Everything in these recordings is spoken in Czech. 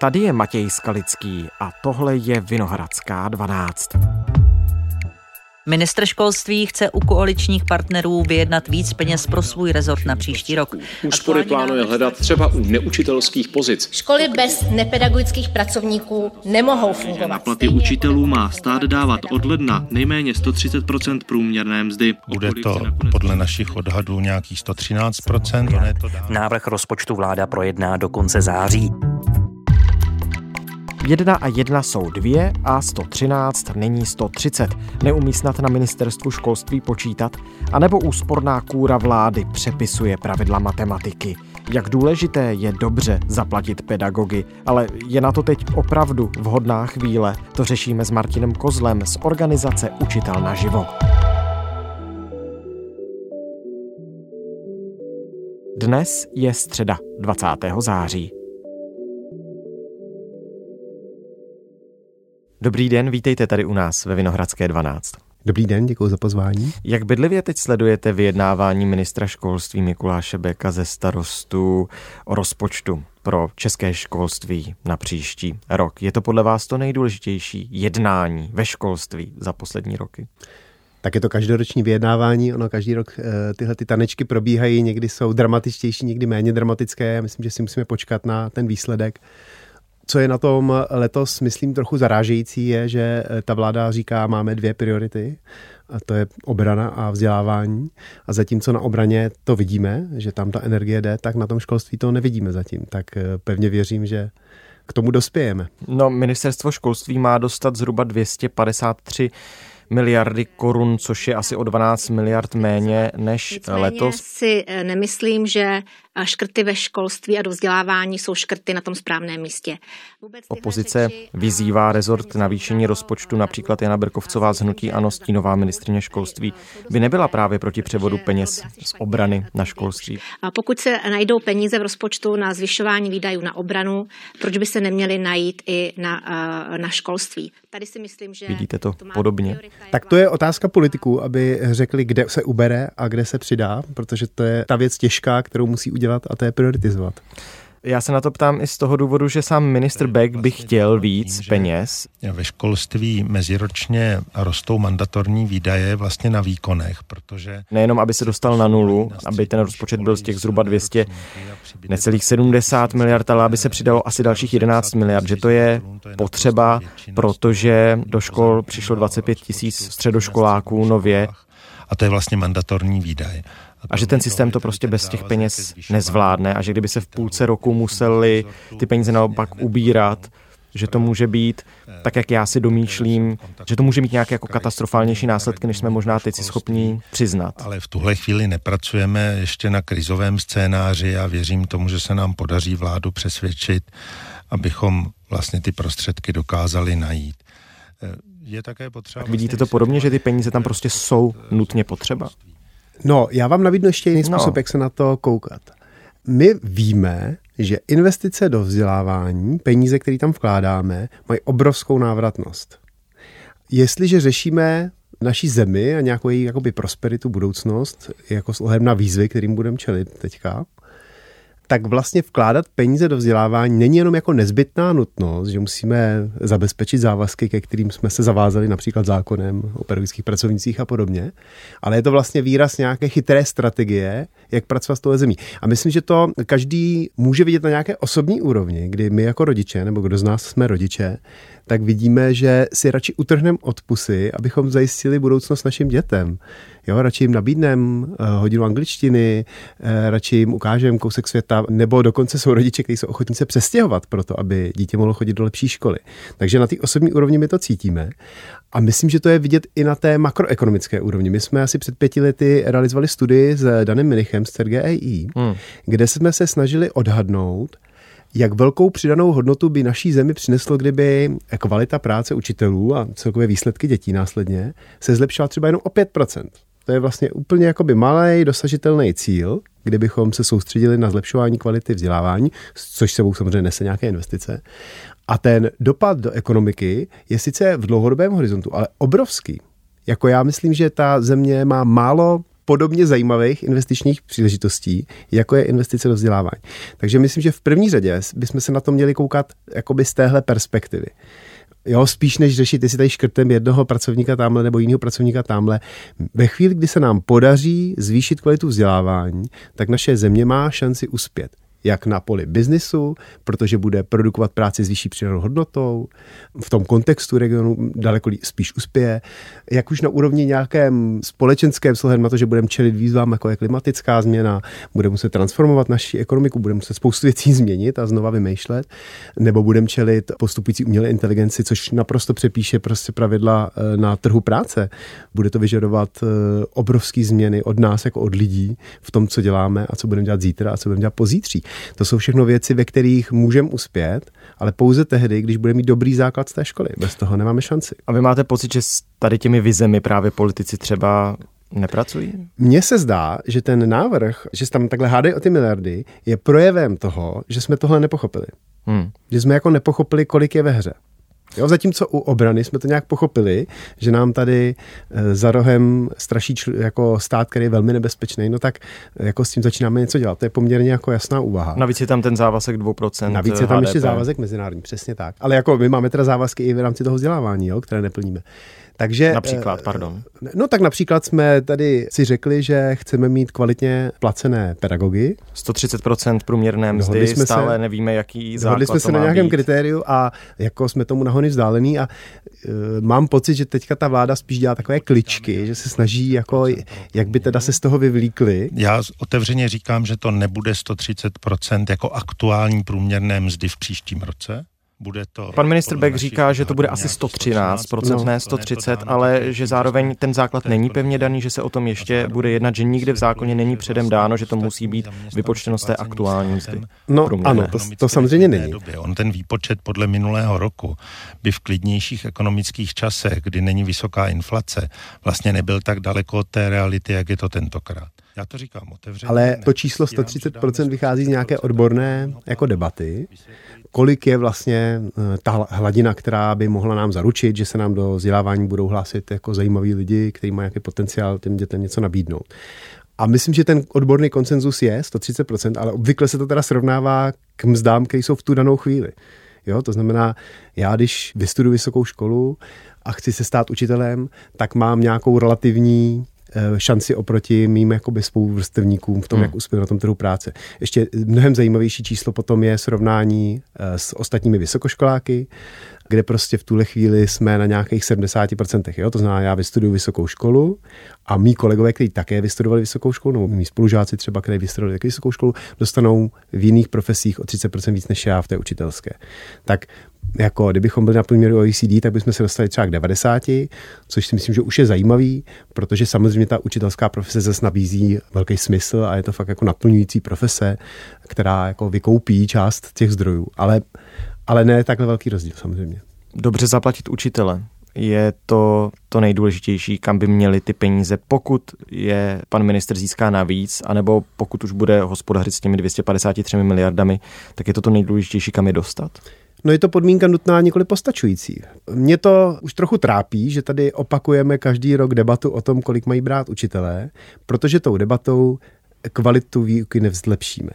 Tady je Matěj Skalický a tohle je Vinohradská 12. Ministr školství chce u koaličních partnerů vyjednat víc peněz pro svůj rezort na příští rok. Úspory plánuje hledat třeba u neučitelských pozic. Školy bez nepedagogických pracovníků nemohou fungovat. Na platy učitelů má stát dávat od ledna nejméně 130% průměrné mzdy. Bude to podle našich odhadů nějakých 113% Návrh rozpočtu vláda projedná do konce září. Jedna a jedna jsou dvě a 113 není 130. Neumí snad na ministerstvu školství počítat? A nebo úsporná kůra vlády přepisuje pravidla matematiky? Jak důležité je dobře zaplatit pedagogy, ale je na to teď opravdu vhodná chvíle. To řešíme s Martinem Kozlem z organizace Učitel naživo. Dnes je středa 20. září. Dobrý den, vítejte tady u nás ve Vinohradské 12. Dobrý den, děkuji za pozvání. Jak bedlivě teď sledujete vyjednávání ministra školství Mikuláše Beka ze starostu o rozpočtu pro české školství na příští rok? Je to podle vás to nejdůležitější jednání ve školství za poslední roky? Tak je to každoroční vyjednávání, ono každý rok eh, tyhle ty tanečky probíhají, někdy jsou dramatičtější, někdy méně dramatické. Já myslím, že si musíme počkat na ten výsledek. Co je na tom letos, myslím, trochu zarážející, je, že eh, ta vláda říká, máme dvě priority, a to je obrana a vzdělávání. A zatímco na obraně to vidíme, že tam ta energie jde, tak na tom školství to nevidíme zatím. Tak eh, pevně věřím, že k tomu dospějeme. No, ministerstvo školství má dostat zhruba 253 miliardy korun, což je asi o 12 miliard méně než Nicméně letos. si eh, nemyslím, že škrty ve školství a do vzdělávání jsou škrty na tom správném místě. Vůbec Opozice vyzývá rezort navýšení rozpočtu, například Jana Berkovcová z Hnutí Ano, stínová ministrině školství, by nebyla právě proti převodu peněz z obrany na školství. A pokud se najdou peníze v rozpočtu na zvyšování výdajů na obranu, proč by se neměly najít i na, na školství? Tady si myslím, že... Vidíte to, to podobně. Tak to je otázka politiků, aby řekli, kde se ubere a kde se přidá, protože to je ta věc těžká, kterou musí udělat a to je prioritizovat. Já se na to ptám i z toho důvodu, že sám ministr Beck by chtěl víc peněz. Ve školství meziročně rostou mandatorní výdaje vlastně na výkonech, protože... Nejenom, aby se dostal na nulu, aby ten rozpočet byl z těch zhruba 200, necelých 70 miliard, ale aby se přidalo asi dalších 11 miliard, že to je potřeba, protože do škol přišlo 25 tisíc středoškoláků nově. A to je vlastně mandatorní výdaj a že ten systém to prostě bez těch peněz nezvládne a že kdyby se v půlce roku museli ty peníze naopak ubírat, že to může být, tak jak já si domýšlím, že to může mít nějaké jako katastrofálnější následky, než jsme možná teď si schopní přiznat. Ale v tuhle chvíli nepracujeme ještě na krizovém scénáři a věřím tomu, že se nám podaří vládu přesvědčit, abychom vlastně ty prostředky dokázali najít. Je také potřeba... Tak vidíte to podobně, že ty peníze tam prostě jsou nutně potřeba? No, já vám nabídnu ještě jiný no. způsob, jak se na to koukat. My víme, že investice do vzdělávání, peníze, které tam vkládáme, mají obrovskou návratnost. Jestliže řešíme naší zemi a nějakou její jakoby prosperitu, budoucnost, jako s na výzvy, kterým budeme čelit teďka, tak vlastně vkládat peníze do vzdělávání není jenom jako nezbytná nutnost, že musíme zabezpečit závazky, ke kterým jsme se zavázali například zákonem o pedagogických pracovnicích a podobně, ale je to vlastně výraz nějaké chytré strategie, jak pracovat s tou zemí. A myslím, že to každý může vidět na nějaké osobní úrovni, kdy my jako rodiče, nebo kdo z nás jsme rodiče, tak vidíme, že si radši utrhneme od pusy, abychom zajistili budoucnost našim dětem. Jo, radši jim nabídneme uh, hodinu angličtiny, uh, radši jim ukážeme kousek světa, nebo dokonce jsou rodiče, kteří jsou ochotní se přestěhovat pro to, aby dítě mohlo chodit do lepší školy. Takže na té osobní úrovni my to cítíme. A myslím, že to je vidět i na té makroekonomické úrovni. My jsme asi před pěti lety realizovali studii s Danem Minichem z CERGEI, hmm. kde jsme se snažili odhadnout, jak velkou přidanou hodnotu by naší zemi přineslo, kdyby kvalita práce učitelů a celkové výsledky dětí následně se zlepšila třeba jenom o 5%. To je vlastně úplně jakoby malý dosažitelný cíl, kdybychom se soustředili na zlepšování kvality vzdělávání, což sebou samozřejmě nese nějaké investice. A ten dopad do ekonomiky je sice v dlouhodobém horizontu, ale obrovský. Jako já myslím, že ta země má málo podobně zajímavých investičních příležitostí, jako je investice do vzdělávání. Takže myslím, že v první řadě bychom se na to měli koukat jakoby z téhle perspektivy. Jo, spíš než řešit, jestli tady škrtem jednoho pracovníka tamhle nebo jiného pracovníka tamhle. Ve chvíli, kdy se nám podaří zvýšit kvalitu vzdělávání, tak naše země má šanci uspět jak na poli biznisu, protože bude produkovat práci s vyšší přidanou hodnotou, v tom kontextu regionu daleko spíš uspěje, jak už na úrovni nějakém společenském slohem na to, že budeme čelit výzvám, jako je klimatická změna, budeme muset transformovat naši ekonomiku, budeme muset spoustu věcí změnit a znova vymýšlet, nebo budeme čelit postupující umělé inteligenci, což naprosto přepíše prostě pravidla eh, na trhu práce. Bude to vyžadovat eh, obrovské změny od nás jako od lidí v tom, co děláme a co budeme dělat zítra a co budeme dělat pozítří. To jsou všechno věci, ve kterých můžeme uspět, ale pouze tehdy, když budeme mít dobrý základ z té školy. Bez toho nemáme šanci. A vy máte pocit, že s tady těmi vizemi právě politici třeba nepracují? Mně se zdá, že ten návrh, že se tam takhle hádají o ty miliardy, je projevem toho, že jsme tohle nepochopili. Hmm. Že jsme jako nepochopili, kolik je ve hře. Jo, zatímco u obrany jsme to nějak pochopili, že nám tady eh, za rohem straší čl- jako stát, který je velmi nebezpečný, no tak eh, jako s tím začínáme něco dělat. To je poměrně jako jasná úvaha. Navíc je tam ten závazek 2%. Navíc je tam HDP. ještě závazek mezinárodní, přesně tak. Ale jako my máme teda závazky i v rámci toho vzdělávání, jo, které neplníme. Takže, například, pardon. Eh, no tak například jsme tady si řekli, že chceme mít kvalitně placené pedagogy. 130% průměrné mzdy, jsme stále se, nevíme, jaký základ jsme se na nějakém být. kritériu a jako jsme tomu nahony vzdálený a uh, mám pocit, že teďka ta vláda spíš dělá takové kličky, že se snaží jako, jak by teda se z toho vyvlíkli. Já otevřeně říkám, že to nebude 130% jako aktuální průměrné mzdy v příštím roce bude to... Pan ministr Beck říká, že to bude asi 113, no. ne 130, ale že zároveň ten základ není pevně daný, že se o tom ještě bude jednat, že nikde v zákoně není předem dáno, že to musí být vypočteno z té aktuální mzdy. No ano, to, to samozřejmě není. On ten výpočet podle minulého roku by v klidnějších ekonomických časech, kdy není vysoká inflace, vlastně nebyl tak daleko od té reality, jak je to tentokrát. Já to říkám otevřeně. Ale to číslo 130% vychází z nějaké odborné jako debaty kolik je vlastně eh, ta hladina, která by mohla nám zaručit, že se nám do vzdělávání budou hlásit jako zajímaví lidi, kteří mají nějaký potenciál těm dětem něco nabídnout. A myslím, že ten odborný konsenzus je 130%, ale obvykle se to teda srovnává k mzdám, které jsou v tu danou chvíli. Jo, to znamená, já když vystuduji vysokou školu a chci se stát učitelem, tak mám nějakou relativní šanci oproti mým jakoby spoluvrstevníkům v tom, hmm. jak uspěl na tom trhu práce. Ještě mnohem zajímavější číslo potom je srovnání eh, s ostatními vysokoškoláky, kde prostě v tuhle chvíli jsme na nějakých 70%. Jo? To znamená, já vystuduju vysokou školu a mý kolegové, kteří také vystudovali vysokou školu, nebo mý spolužáci třeba, kteří vystudovali také vysokou školu, dostanou v jiných profesích o 30% víc než já v té učitelské. Tak jako kdybychom byli na průměru OECD, tak bychom se dostali třeba k 90, což si myslím, že už je zajímavý, protože samozřejmě ta učitelská profese zase nabízí velký smysl a je to fakt jako naplňující profese, která jako vykoupí část těch zdrojů. Ale, ale ne takhle velký rozdíl samozřejmě. Dobře zaplatit učitele je to to nejdůležitější, kam by měly ty peníze, pokud je pan minister získá navíc, anebo pokud už bude hospodařit s těmi 253 miliardami, tak je to to nejdůležitější, kam je dostat. No je to podmínka nutná, nikoli postačující. Mě to už trochu trápí, že tady opakujeme každý rok debatu o tom, kolik mají brát učitelé, protože tou debatou kvalitu výuky nevzlepšíme.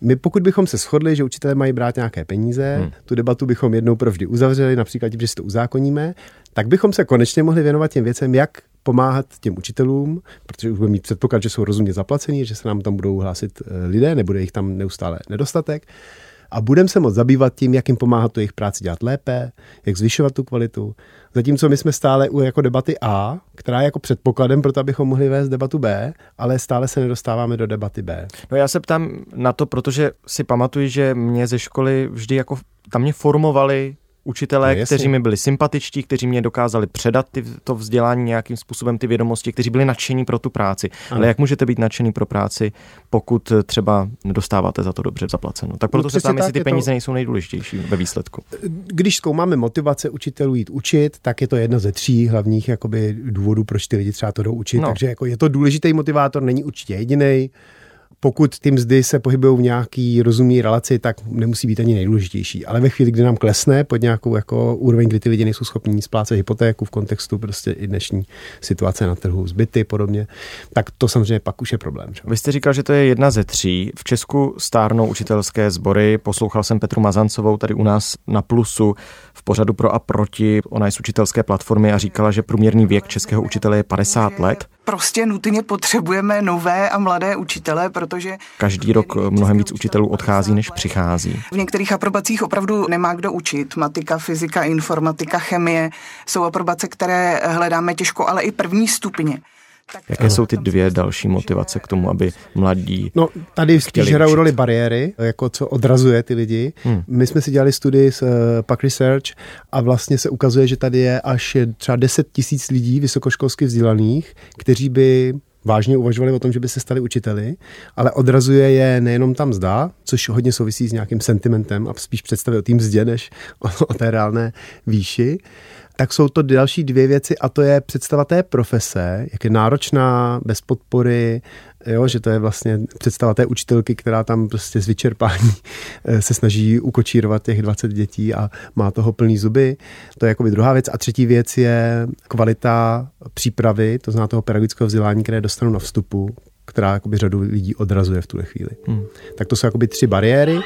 My pokud bychom se shodli, že učitelé mají brát nějaké peníze, hmm. tu debatu bychom jednou provždy uzavřeli, například tím, že si to uzákoníme, tak bychom se konečně mohli věnovat těm věcem, jak pomáhat těm učitelům, protože už budeme mít předpoklad, že jsou rozumně zaplacení, že se nám tam budou hlásit eh, lidé, nebude jich tam neustále nedostatek a budeme se moct zabývat tím, jak jim pomáhat tu jejich práci dělat lépe, jak zvyšovat tu kvalitu. Zatímco my jsme stále u jako debaty A, která je jako předpokladem pro to, abychom mohli vést debatu B, ale stále se nedostáváme do debaty B. No já se ptám na to, protože si pamatuju, že mě ze školy vždy jako tam mě formovali učitelé, no, kteří mi byli sympatičtí, kteří mě dokázali předat ty, to vzdělání nějakým způsobem, ty vědomosti, kteří byli nadšení pro tu práci. Ano. Ale jak můžete být nadšený pro práci, pokud třeba nedostáváte za to dobře zaplaceno? Tak proto no, se tam, jestli ty peníze to... nejsou nejdůležitější ve výsledku. Když zkoumáme motivace učitelů jít učit, tak je to jedna ze tří hlavních jakoby, důvodů, proč ty lidi třeba to jdou učit. No. Takže jako je to důležitý motivátor, není určitě jediný pokud ty mzdy se pohybují v nějaký rozumný relaci, tak nemusí být ani nejdůležitější. Ale ve chvíli, kdy nám klesne pod nějakou jako úroveň, kdy ty lidi nejsou schopni splácet hypotéku v kontextu prostě i dnešní situace na trhu, zbyty podobně, tak to samozřejmě pak už je problém. Že? Vy jste říkal, že to je jedna ze tří. V Česku stárnou učitelské sbory. Poslouchal jsem Petru Mazancovou tady u nás na Plusu v pořadu pro a proti. Ona je z učitelské platformy a říkala, že průměrný věk českého učitele je 50 let prostě nutně potřebujeme nové a mladé učitele, protože... Každý rok mnohem víc učitelů odchází, než přichází. V některých aprobacích opravdu nemá kdo učit. Matika, fyzika, informatika, chemie jsou aprobace, které hledáme těžko, ale i první stupně. Jaké jsou ty dvě další motivace k tomu, aby mladí No, tady spíš hrajou roli bariéry, jako co odrazuje ty lidi. Hmm. My jsme si dělali studii s uh, Pack Research a vlastně se ukazuje, že tady je až třeba 10 tisíc lidí vysokoškolsky vzdělaných, kteří by vážně uvažovali o tom, že by se stali učiteli, ale odrazuje je nejenom tam zda, což hodně souvisí s nějakým sentimentem a spíš představy o tým zdě, než o, o té reálné výši, tak jsou to další dvě věci a to je představa té profese, jak je náročná, bez podpory, jo, že to je vlastně představa té učitelky, která tam prostě z vyčerpání eh, se snaží ukočírovat těch 20 dětí a má toho plný zuby. To je jakoby druhá věc. A třetí věc je kvalita přípravy, to znamená toho pedagogického vzdělání, které dostanu na vstupu, která jakoby řadu lidí odrazuje v tuhle chvíli. Hmm. Tak to jsou jakoby tři bariéry.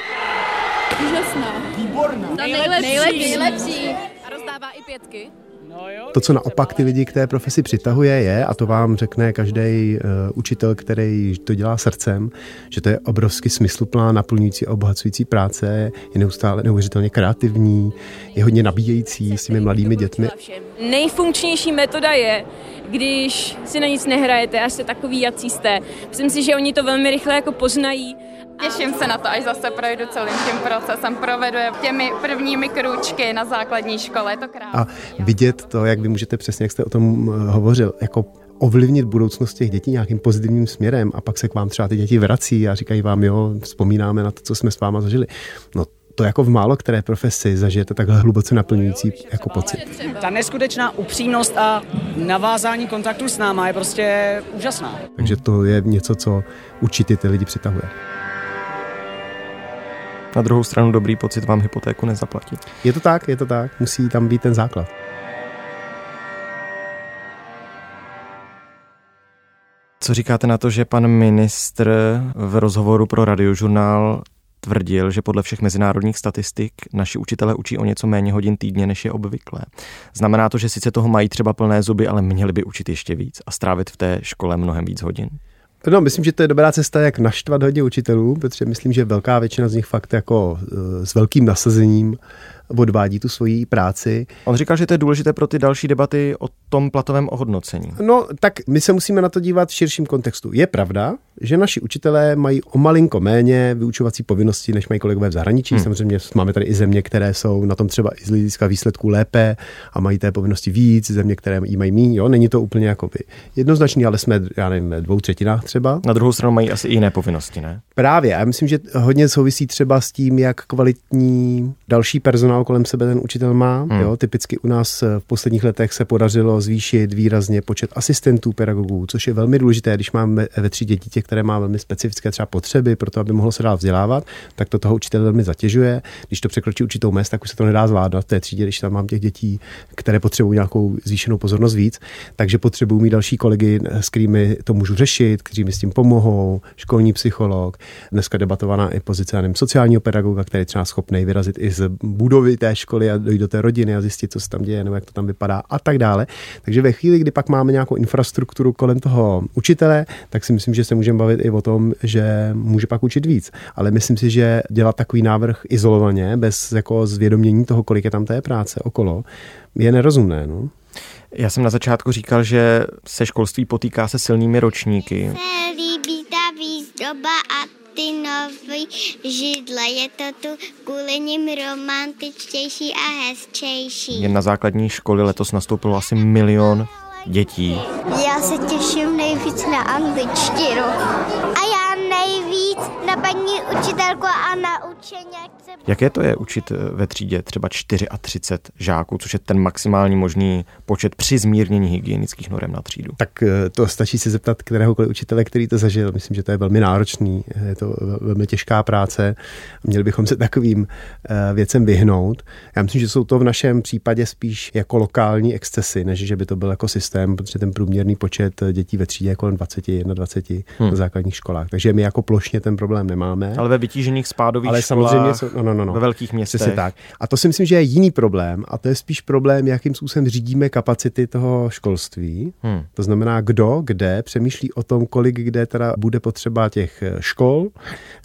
Úžasná. Výborná. Nejlepší. Nejlepší. Nejlepší i pětky? To, co naopak ty lidi k té profesi přitahuje, je, a to vám řekne každý uh, učitel, který to dělá srdcem, že to je obrovsky smysluplná, naplňující a obohacující práce, je neustále neuvěřitelně kreativní, je hodně nabíjející s těmi mladými dětmi. Nejfunkčnější metoda je, když si na nic nehrajete a jste takový, jací jste. Myslím si, že oni to velmi rychle jako poznají Těším se na to, až zase projdu celým tím procesem, provedu těmi prvními krůčky na základní škole, je to krásné. A vidět to, jak vy můžete přesně, jak jste o tom eh, hovořil, jako ovlivnit budoucnost těch dětí nějakým pozitivním směrem a pak se k vám třeba ty děti vrací a říkají vám, jo, vzpomínáme na to, co jsme s váma zažili. No to jako v málo které profesi zažijete takhle hluboce naplňující jako pocit. Ta neskutečná upřímnost a navázání kontaktu s náma je prostě úžasná. Takže to je něco, co určitě ty lidi přitahuje. Na druhou stranu dobrý pocit vám hypotéku nezaplatí. Je to tak, je to tak. Musí tam být ten základ. Co říkáte na to, že pan ministr v rozhovoru pro radiožurnál tvrdil, že podle všech mezinárodních statistik naši učitele učí o něco méně hodin týdně, než je obvyklé. Znamená to, že sice toho mají třeba plné zuby, ale měli by učit ještě víc a strávit v té škole mnohem víc hodin? No, myslím, že to je dobrá cesta, jak naštvat hodně učitelů, protože myslím, že velká většina z nich fakt jako e, s velkým nasazením odvádí tu svoji práci. On říkal, že to je důležité pro ty další debaty o tom platovém ohodnocení. No, tak my se musíme na to dívat v širším kontextu. Je pravda, že naši učitelé mají o malinko méně vyučovací povinnosti, než mají kolegové v zahraničí. Hmm. Samozřejmě máme tady i země, které jsou na tom třeba i z hlediska výsledků lépe a mají té povinnosti víc, země, které jí mají méně. Jo, není to úplně jako jednoznačný, ale jsme, já nevím, dvou třetinách třeba. Na druhou stranu mají asi i jiné povinnosti, ne? Právě. Já myslím, že hodně souvisí třeba s tím, jak kvalitní další personál kolem sebe ten učitel má. Hmm. Jo, typicky u nás v posledních letech se podařilo zvýšit výrazně počet asistentů pedagogů, což je velmi důležité, když máme ve třídě dítě, které má velmi specifické třeba potřeby pro to, aby mohlo se dál vzdělávat, tak to toho učitele velmi zatěžuje. Když to překročí určitou mez, tak už se to nedá zvládat v té třídě, když tam mám těch dětí, které potřebují nějakou zvýšenou pozornost víc. Takže potřebují mít další kolegy, s kterými to můžu řešit, kteří mi s tím pomohou, školní psycholog, dneska debatovaná i pozice nevím, sociálního pedagoga, který je třeba schopný vyrazit i z budovy té školy a dojít do té rodiny a zjistit, co se tam děje nebo jak to tam vypadá a tak dále. Takže ve chvíli, kdy pak máme nějakou infrastrukturu kolem toho učitele, tak si myslím, že se můžeme bavit i o tom, že může pak učit víc. Ale myslím si, že dělat takový návrh izolovaně, bez jako zvědomění toho, kolik je tam té práce okolo, je nerozumné. No? Já jsem na začátku říkal, že se školství potýká se silnými ročníky. Se líbí výzdoba a ty nový židle. Je to tu kvůli nim romantičtější a hezčejší. Jen na základní školy letos nastoupilo asi milion dětí. Já se těším nejvíc na angličtinu. A já nejvíc víc na paní učitelku a na učení. Jaké to je učit eh, ve třídě třeba 34 žáků, což je ten maximální možný počet při zmírnění hygienických norem na třídu? Tak eh, to stačí se zeptat kteréhokoliv učitele, který to zažil. Myslím, že to je velmi náročný, je to velmi těžká práce. Měli bychom se takovým eh, věcem vyhnout. Já myslím, že jsou to v našem případě spíš jako lokální excesy, než že by to byl jako systém, protože ten průměrný počet dětí ve třídě je kolem 20, 21 hmm. na základních školách. Takže my jako plošně ten problém nemáme. Ale ve vytížených spádových Ale školách, samozřejmě jsou, no, no, no, no. ve velkých městech. Přesně tak. A to si myslím, že je jiný problém a to je spíš problém, jakým způsobem řídíme kapacity toho školství. Hmm. To znamená, kdo, kde přemýšlí o tom, kolik kde teda bude potřeba těch eh, škol.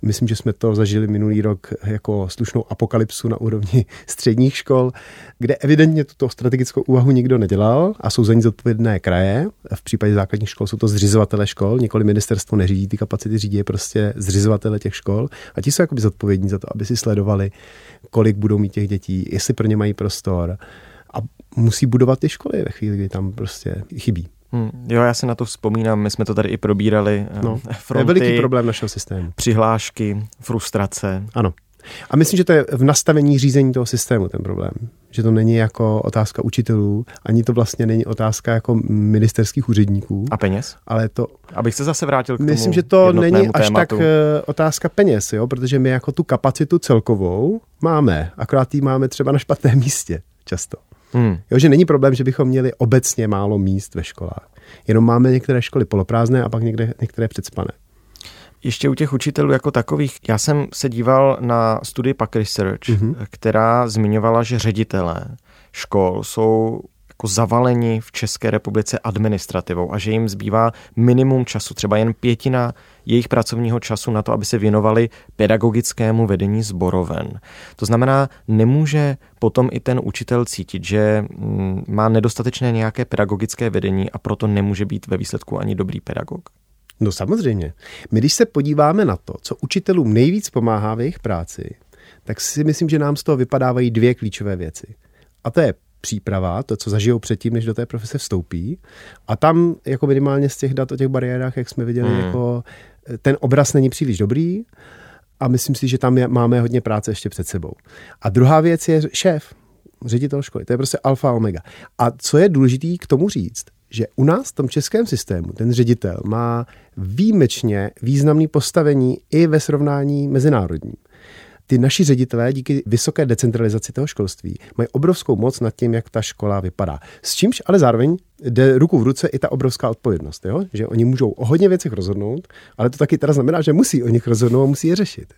Myslím, že jsme to zažili minulý rok jako slušnou apokalypsu na úrovni středních škol, kde evidentně tuto strategickou úvahu nikdo nedělal a jsou za ní zodpovědné kraje. V případě základních škol jsou to zřizovatele škol, nikoli ministerstvo neřídí ty kapacity, řídí je prostě zřizovatele těch škol a ti jsou jakoby zodpovědní za to, aby si sledovali, kolik budou mít těch dětí, jestli pro ně mají prostor a musí budovat ty školy ve chvíli, kdy tam prostě chybí. Hmm, jo, já se na to vzpomínám, my jsme to tady i probírali. No, fronty, to je veliký problém našeho systému. Přihlášky, frustrace. Ano. A myslím, že to je v nastavení řízení toho systému ten problém. Že to není jako otázka učitelů, ani to vlastně není otázka jako ministerských úředníků. A peněz? Ale to... Abych se zase vrátil k Myslím, že to není až tématu. tak eh, otázka peněz, jo? protože my jako tu kapacitu celkovou máme, akorát ji máme třeba na špatném místě často. Hmm. Jo, že není problém, že bychom měli obecně málo míst ve školách. Jenom máme některé školy poloprázdné a pak někde, některé předspané. Ještě u těch učitelů jako takových, já jsem se díval na studii Pack Research, mm-hmm. která zmiňovala, že ředitelé škol jsou jako zavaleni v České republice administrativou a že jim zbývá minimum času, třeba jen pětina jejich pracovního času na to, aby se věnovali pedagogickému vedení zboroven. To znamená, nemůže potom i ten učitel cítit, že mm, má nedostatečné nějaké pedagogické vedení a proto nemůže být ve výsledku ani dobrý pedagog. No samozřejmě. My když se podíváme na to, co učitelům nejvíc pomáhá v jejich práci, tak si myslím, že nám z toho vypadávají dvě klíčové věci. A to je příprava, to, co zažijou předtím, než do té profese vstoupí. A tam jako minimálně z těch dat o těch bariérách, jak jsme viděli, hmm. jako ten obraz není příliš dobrý a myslím si, že tam je, máme hodně práce ještě před sebou. A druhá věc je šéf, ředitel školy. To je prostě alfa omega. A co je důležité k tomu říct, že u nás v tom českém systému ten ředitel má výjimečně významný postavení i ve srovnání mezinárodním ty naši ředitelé díky vysoké decentralizaci toho školství mají obrovskou moc nad tím, jak ta škola vypadá. S čímž ale zároveň jde ruku v ruce i ta obrovská odpovědnost, jo? že oni můžou o hodně věcech rozhodnout, ale to taky teda znamená, že musí o nich rozhodnout a musí je řešit.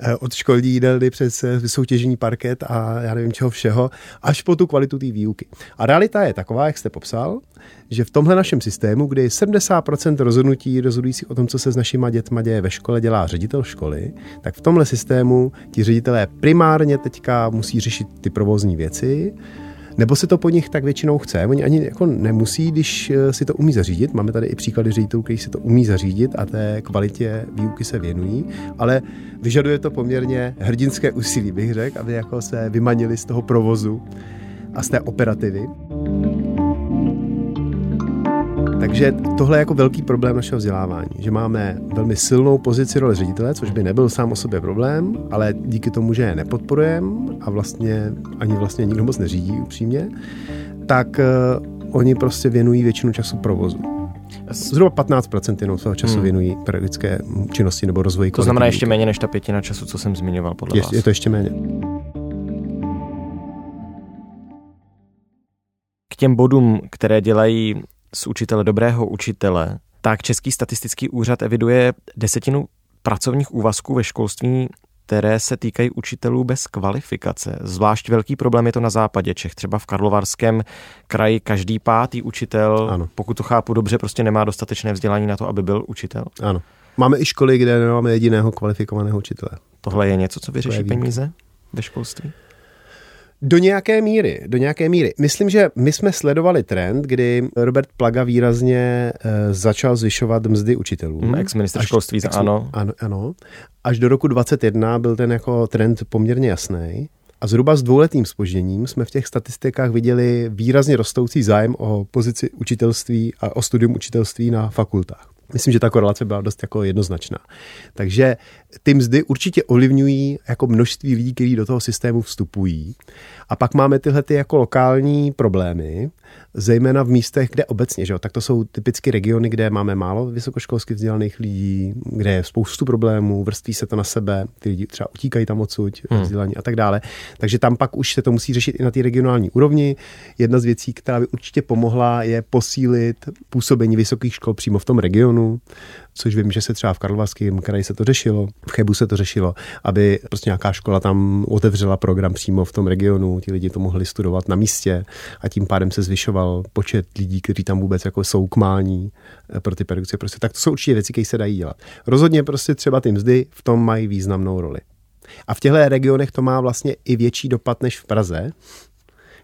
Eh, od školní jídelny přes eh, vysoutěžení parket a já nevím čeho všeho, až po tu kvalitu té výuky. A realita je taková, jak jste popsal, že v tomhle našem systému, kdy 70% rozhodnutí rozhodujících o tom, co se s našimi dětma děje ve škole, dělá ředitel školy, tak v tomhle systému ti ředitelé primárně teďka musí řešit ty provozní věci, nebo se to po nich tak většinou chce. Oni ani jako nemusí, když eh, si to umí zařídit. Máme tady i příklady ředitelů, kteří si to umí zařídit a té kvalitě výuky se věnují, ale vyžaduje to poměrně hrdinské úsilí, bych řekl, aby jako se vymanili z toho provozu a z té operativy. Takže tohle je jako velký problém našeho vzdělávání, že máme velmi silnou pozici role ředitele, což by nebyl sám o sobě problém, ale díky tomu, že je nepodporujeme a vlastně ani vlastně nikdo moc neřídí upřímně, tak uh, oni prostě věnují většinu času provozu. Zhruba 15% jenom svého času hmm. věnují pedagogické činnosti nebo rozvoji. To znamená ještě méně než ta pětina času, co jsem zmiňoval podle je, vás. Je to ještě méně. K těm bodům, které dělají z učitele dobrého učitele, tak Český statistický úřad eviduje desetinu pracovních úvazků ve školství, které se týkají učitelů bez kvalifikace. Zvlášť velký problém je to na západě Čech. Třeba v Karlovarském kraji každý pátý učitel, ano. pokud to chápu dobře, prostě nemá dostatečné vzdělání na to, aby byl učitel. Ano. Máme i školy, kde nemáme jediného kvalifikovaného učitele. Tohle je něco, co vyřeší peníze ve školství? Do nějaké míry, do nějaké míry. Myslím, že my jsme sledovali trend, kdy Robert Plaga výrazně uh, začal zvyšovat mzdy učitelů. Hmm, ex-minister školství, ex, ano. ano. Ano, Až do roku 2021 byl ten jako trend poměrně jasný. A zhruba s dvouletým spožděním jsme v těch statistikách viděli výrazně rostoucí zájem o pozici učitelství a o studium učitelství na fakultách. Myslím, že ta korelace byla dost jako jednoznačná. Takže ty mzdy určitě ovlivňují jako množství lidí, kteří do toho systému vstupují. A pak máme tyhle ty jako lokální problémy, zejména v místech, kde obecně, že jo, tak to jsou typicky regiony, kde máme málo vysokoškolsky vzdělaných lidí, kde je spoustu problémů, vrství se to na sebe, ty lidi třeba utíkají tam odsud, hmm. vzdělaní a tak dále. Takže tam pak už se to musí řešit i na té regionální úrovni. Jedna z věcí, která by určitě pomohla, je posílit působení vysokých škol přímo v tom regionu, což vím, že se třeba v Karlovarském kraji se to řešilo, v Chebu se to řešilo, aby prostě nějaká škola tam otevřela program přímo v tom regionu, ti lidi to mohli studovat na místě a tím pádem se zvyšoval počet lidí, kteří tam vůbec jako jsou kmální eh, pro ty produkce. Prostě tak to jsou určitě věci, které se dají dělat. Rozhodně prostě třeba ty mzdy v tom mají významnou roli. A v těchto regionech to má vlastně i větší dopad než v Praze,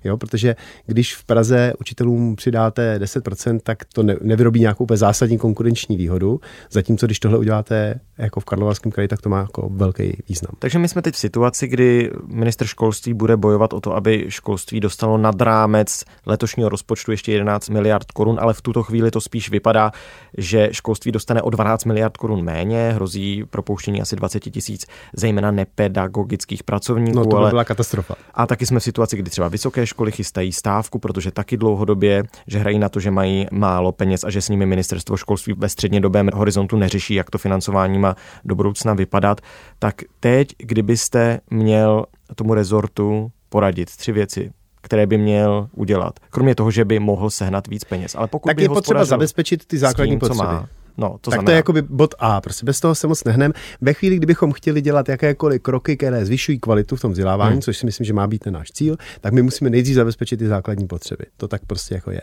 Jo, protože když v Praze učitelům přidáte 10%, tak to ne, nevyrobí nějakou úplně zásadní konkurenční výhodu, zatímco když tohle uděláte jako v Karlovarském kraji, tak to má jako velký význam. Takže my jsme teď v situaci, kdy minister školství bude bojovat o to, aby školství dostalo nad rámec letošního rozpočtu ještě 11 miliard korun, ale v tuto chvíli to spíš vypadá, že školství dostane o 12 miliard korun méně, hrozí propouštění asi 20 tisíc, zejména nepedagogických pracovníků. No to by ale... byla katastrofa. A taky jsme v situaci, kdy třeba vysoké školy chystají stávku, protože taky dlouhodobě, že hrají na to, že mají málo peněz a že s nimi ministerstvo školství ve střednědobém horizontu neřeší, jak to financování má do budoucna vypadat. Tak teď, kdybyste měl tomu rezortu poradit tři věci, které by měl udělat. Kromě toho, že by mohl sehnat víc peněz. Ale pokud tak by je potřeba zabezpečit ty základní tím, potřeby. Má, No, to tak znamená... to je jakoby bod A, prostě bez toho se moc nehnem. Ve chvíli, kdybychom chtěli dělat jakékoliv kroky, které zvyšují kvalitu v tom vzdělávání, hmm. což si myslím, že má být ten náš cíl, tak my musíme nejdřív zabezpečit ty základní potřeby. To tak prostě jako je.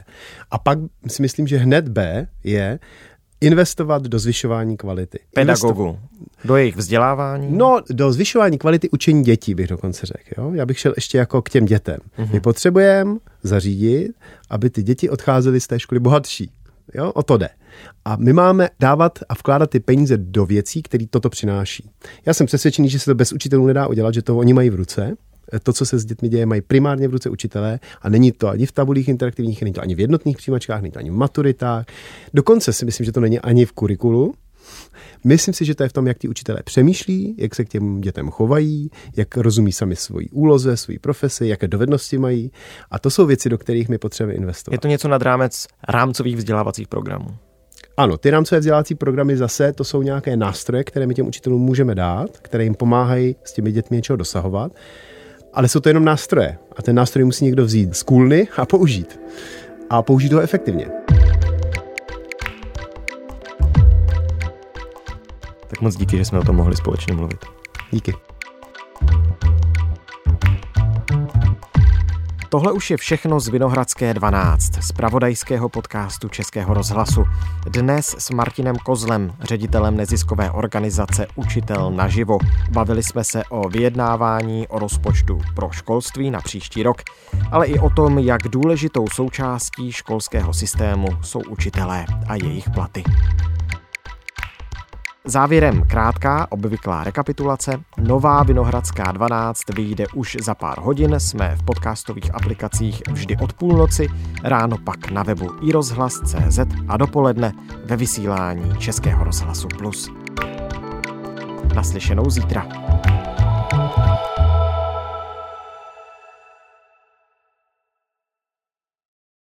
A pak si myslím, že hned B je investovat do zvyšování kvality. Pedagogů. Do jejich vzdělávání? No, do zvyšování kvality učení dětí bych dokonce řekl. Jo? Já bych šel ještě jako k těm dětem. Mm-hmm. My potřebujeme zařídit, aby ty děti odcházely z té školy bohatší. Jo? O to jde. A my máme dávat a vkládat ty peníze do věcí, které toto přináší. Já jsem přesvědčený, že se to bez učitelů nedá udělat, že to oni mají v ruce. To, co se s dětmi děje, mají primárně v ruce učitelé a není to ani v tabulích interaktivních, není to ani v jednotných přijímačkách, není to ani v maturitách. Dokonce si myslím, že to není ani v kurikulu. Myslím si, že to je v tom, jak ti učitelé přemýšlí, jak se k těm dětem chovají, jak rozumí sami svoji úloze, svoji profesi, jaké dovednosti mají. A to jsou věci, do kterých my potřebujeme investovat. Je to něco nad rámec rámcových vzdělávacích programů. Ano, ty rámcové vzdělávací programy zase to jsou nějaké nástroje, které my těm učitelům můžeme dát, které jim pomáhají s těmi dětmi něčeho dosahovat. Ale jsou to jenom nástroje. A ten nástroj musí někdo vzít z kůlny a použít. A použít ho efektivně. Tak moc díky, že jsme o tom mohli společně mluvit. Díky. Tohle už je všechno z Vinohradské 12, z pravodajského podcastu Českého rozhlasu. Dnes s Martinem Kozlem, ředitelem neziskové organizace Učitel naživo. Bavili jsme se o vyjednávání o rozpočtu pro školství na příští rok, ale i o tom, jak důležitou součástí školského systému jsou učitelé a jejich platy. Závěrem krátká obvyklá rekapitulace. Nová Vinohradská 12 vyjde už za pár hodin. Jsme v podcastových aplikacích vždy od půlnoci, ráno pak na webu iRozhlas.cz a dopoledne ve vysílání Českého rozhlasu Plus. Naslyšenou zítra.